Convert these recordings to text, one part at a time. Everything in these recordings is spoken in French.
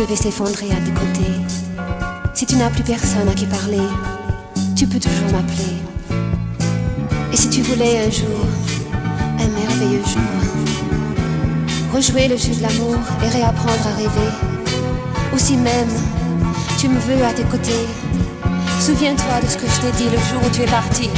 devait s'effondrer à tes côtés. Si tu n'as plus personne à qui parler, tu peux toujours m'appeler. Et si tu voulais un jour, un merveilleux jour, rejouer le jeu de l'amour et réapprendre à rêver, ou si même tu me veux à tes côtés, souviens-toi de ce que je t'ai dit le jour où tu es parti.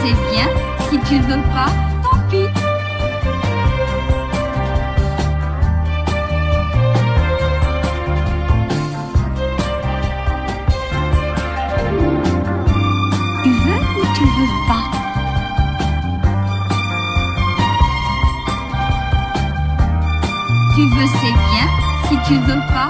C'est bien, si tu ne veux pas, tant pis. Tu veux ou tu ne veux pas? Tu veux, c'est bien, si tu ne veux pas,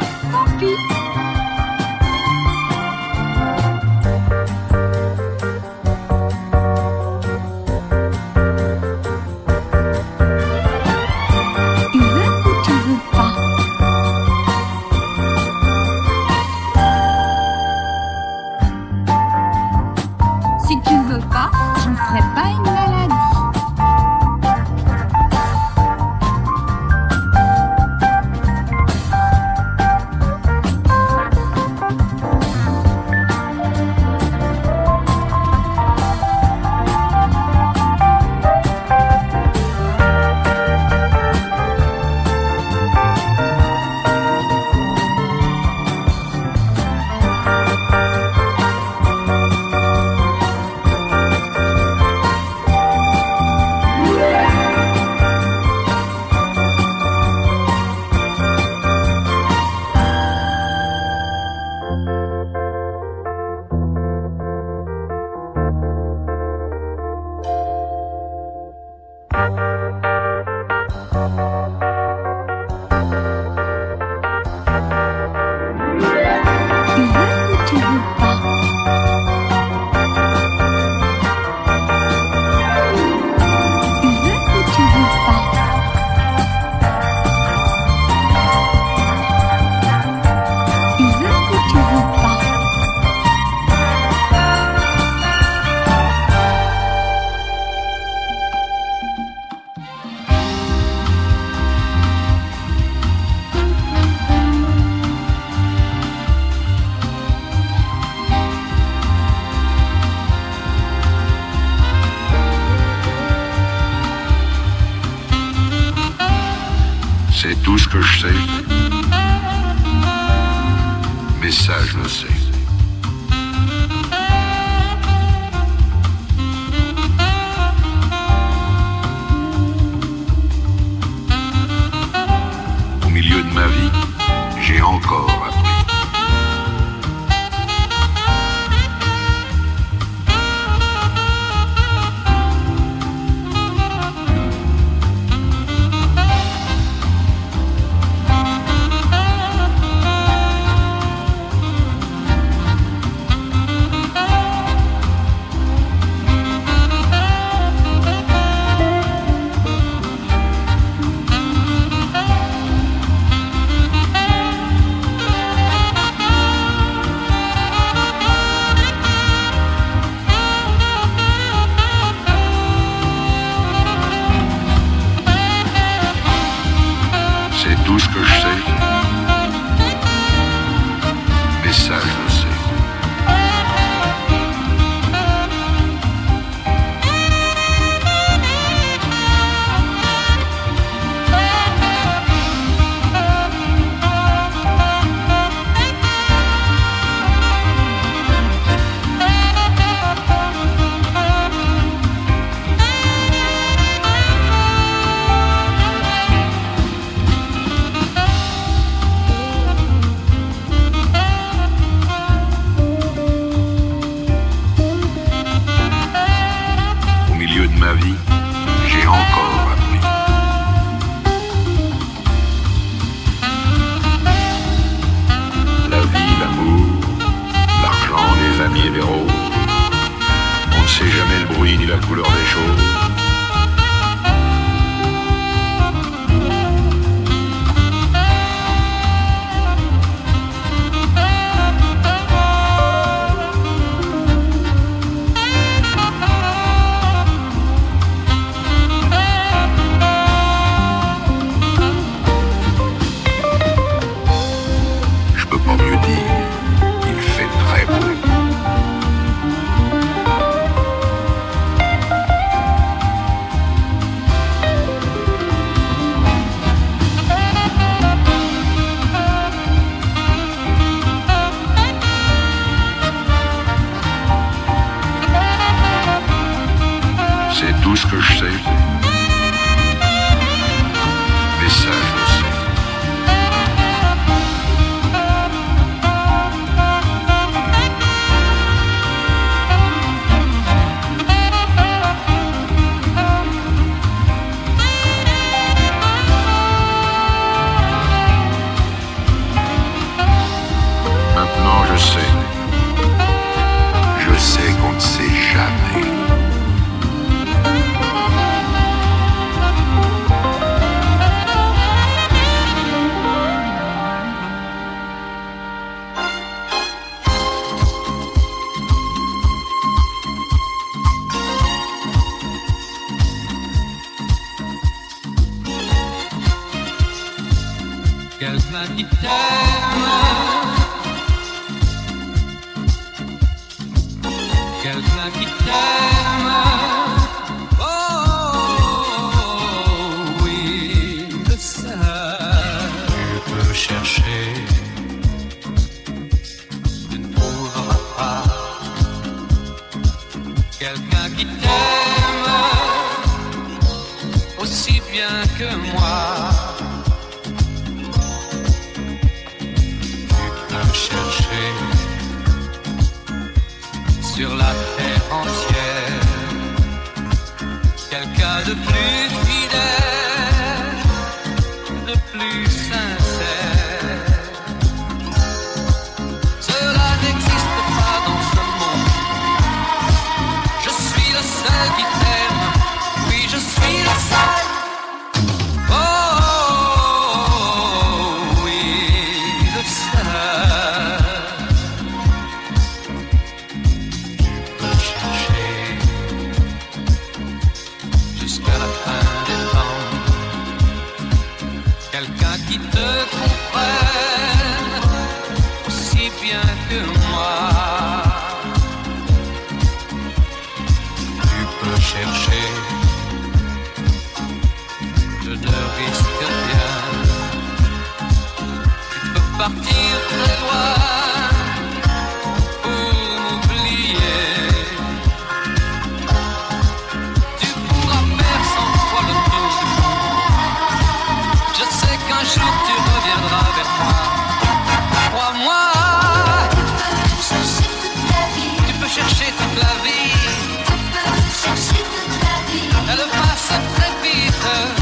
her.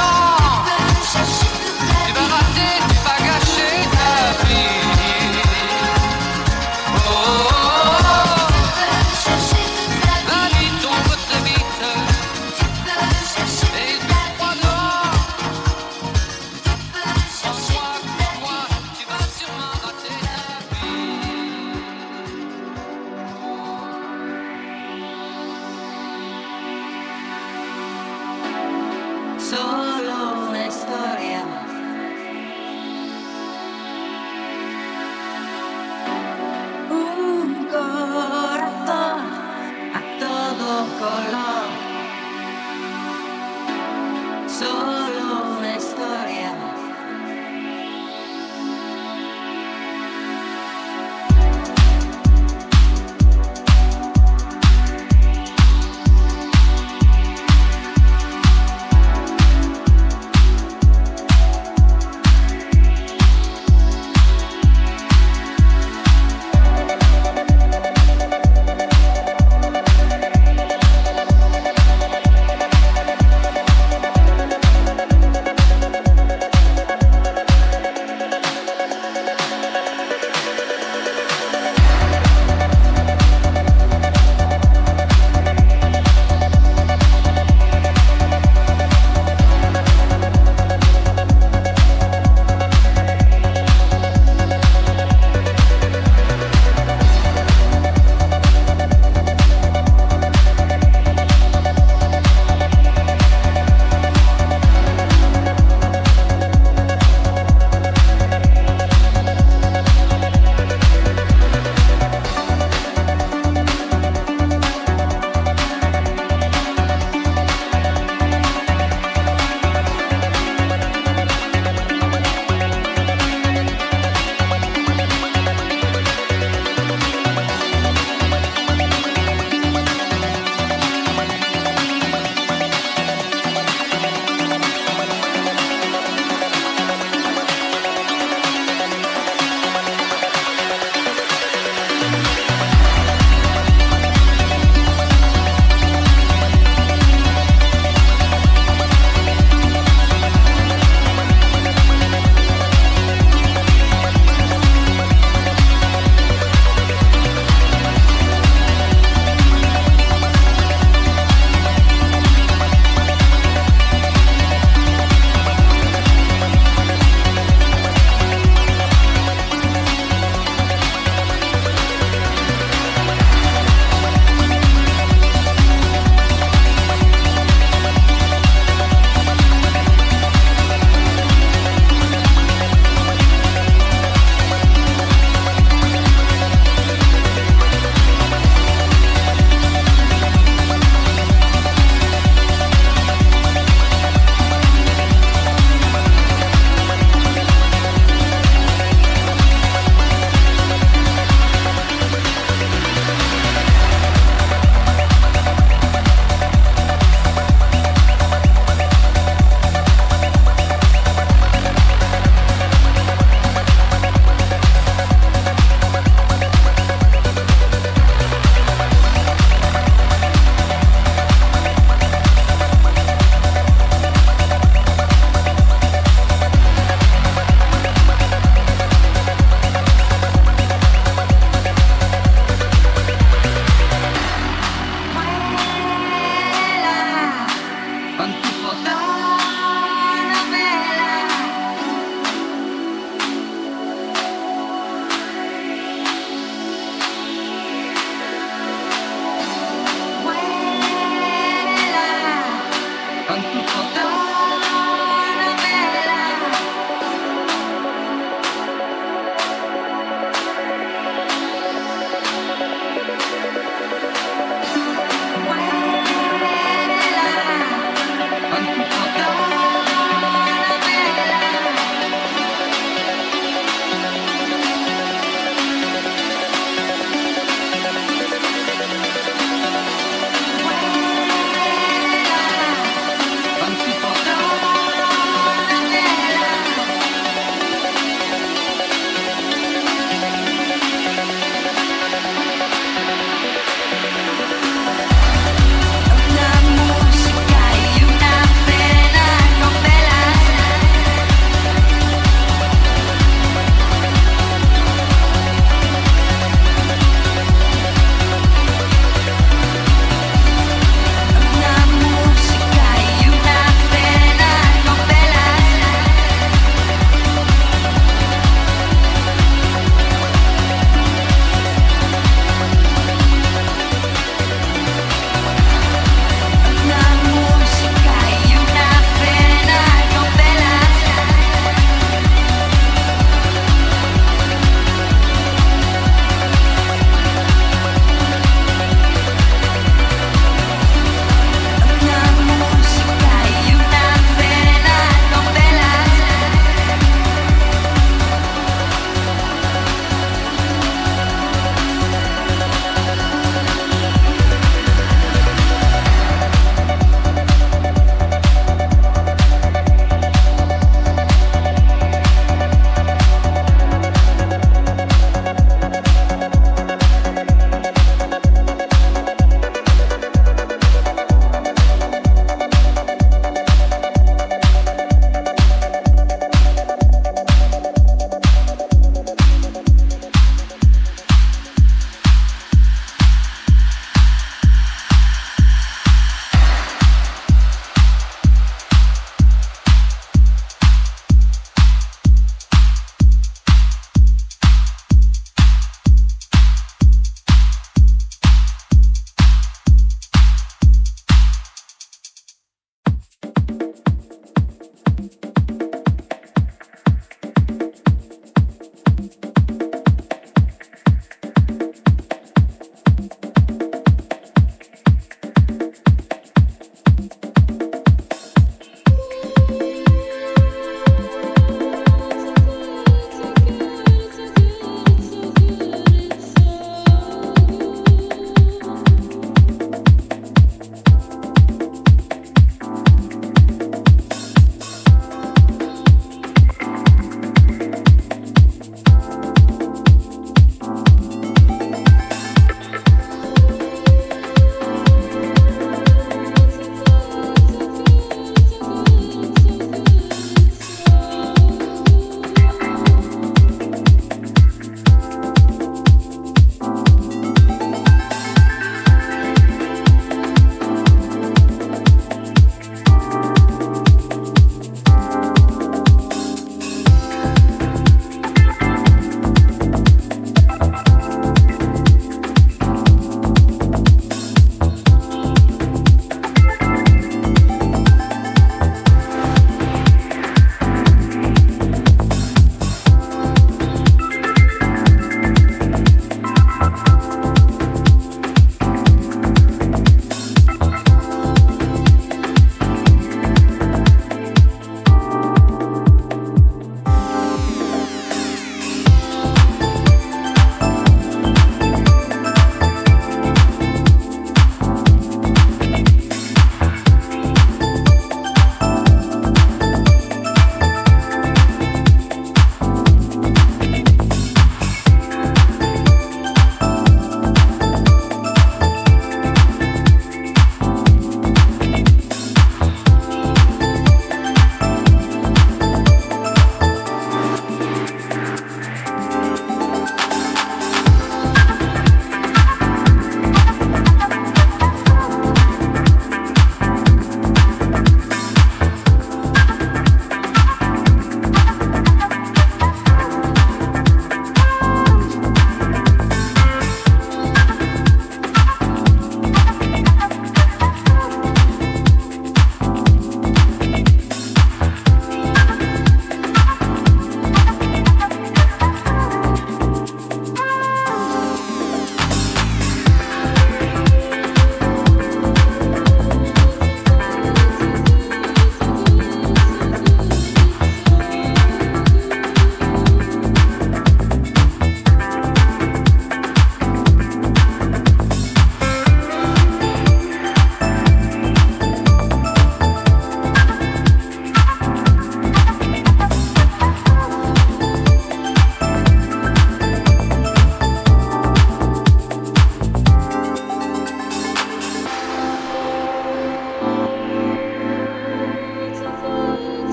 song.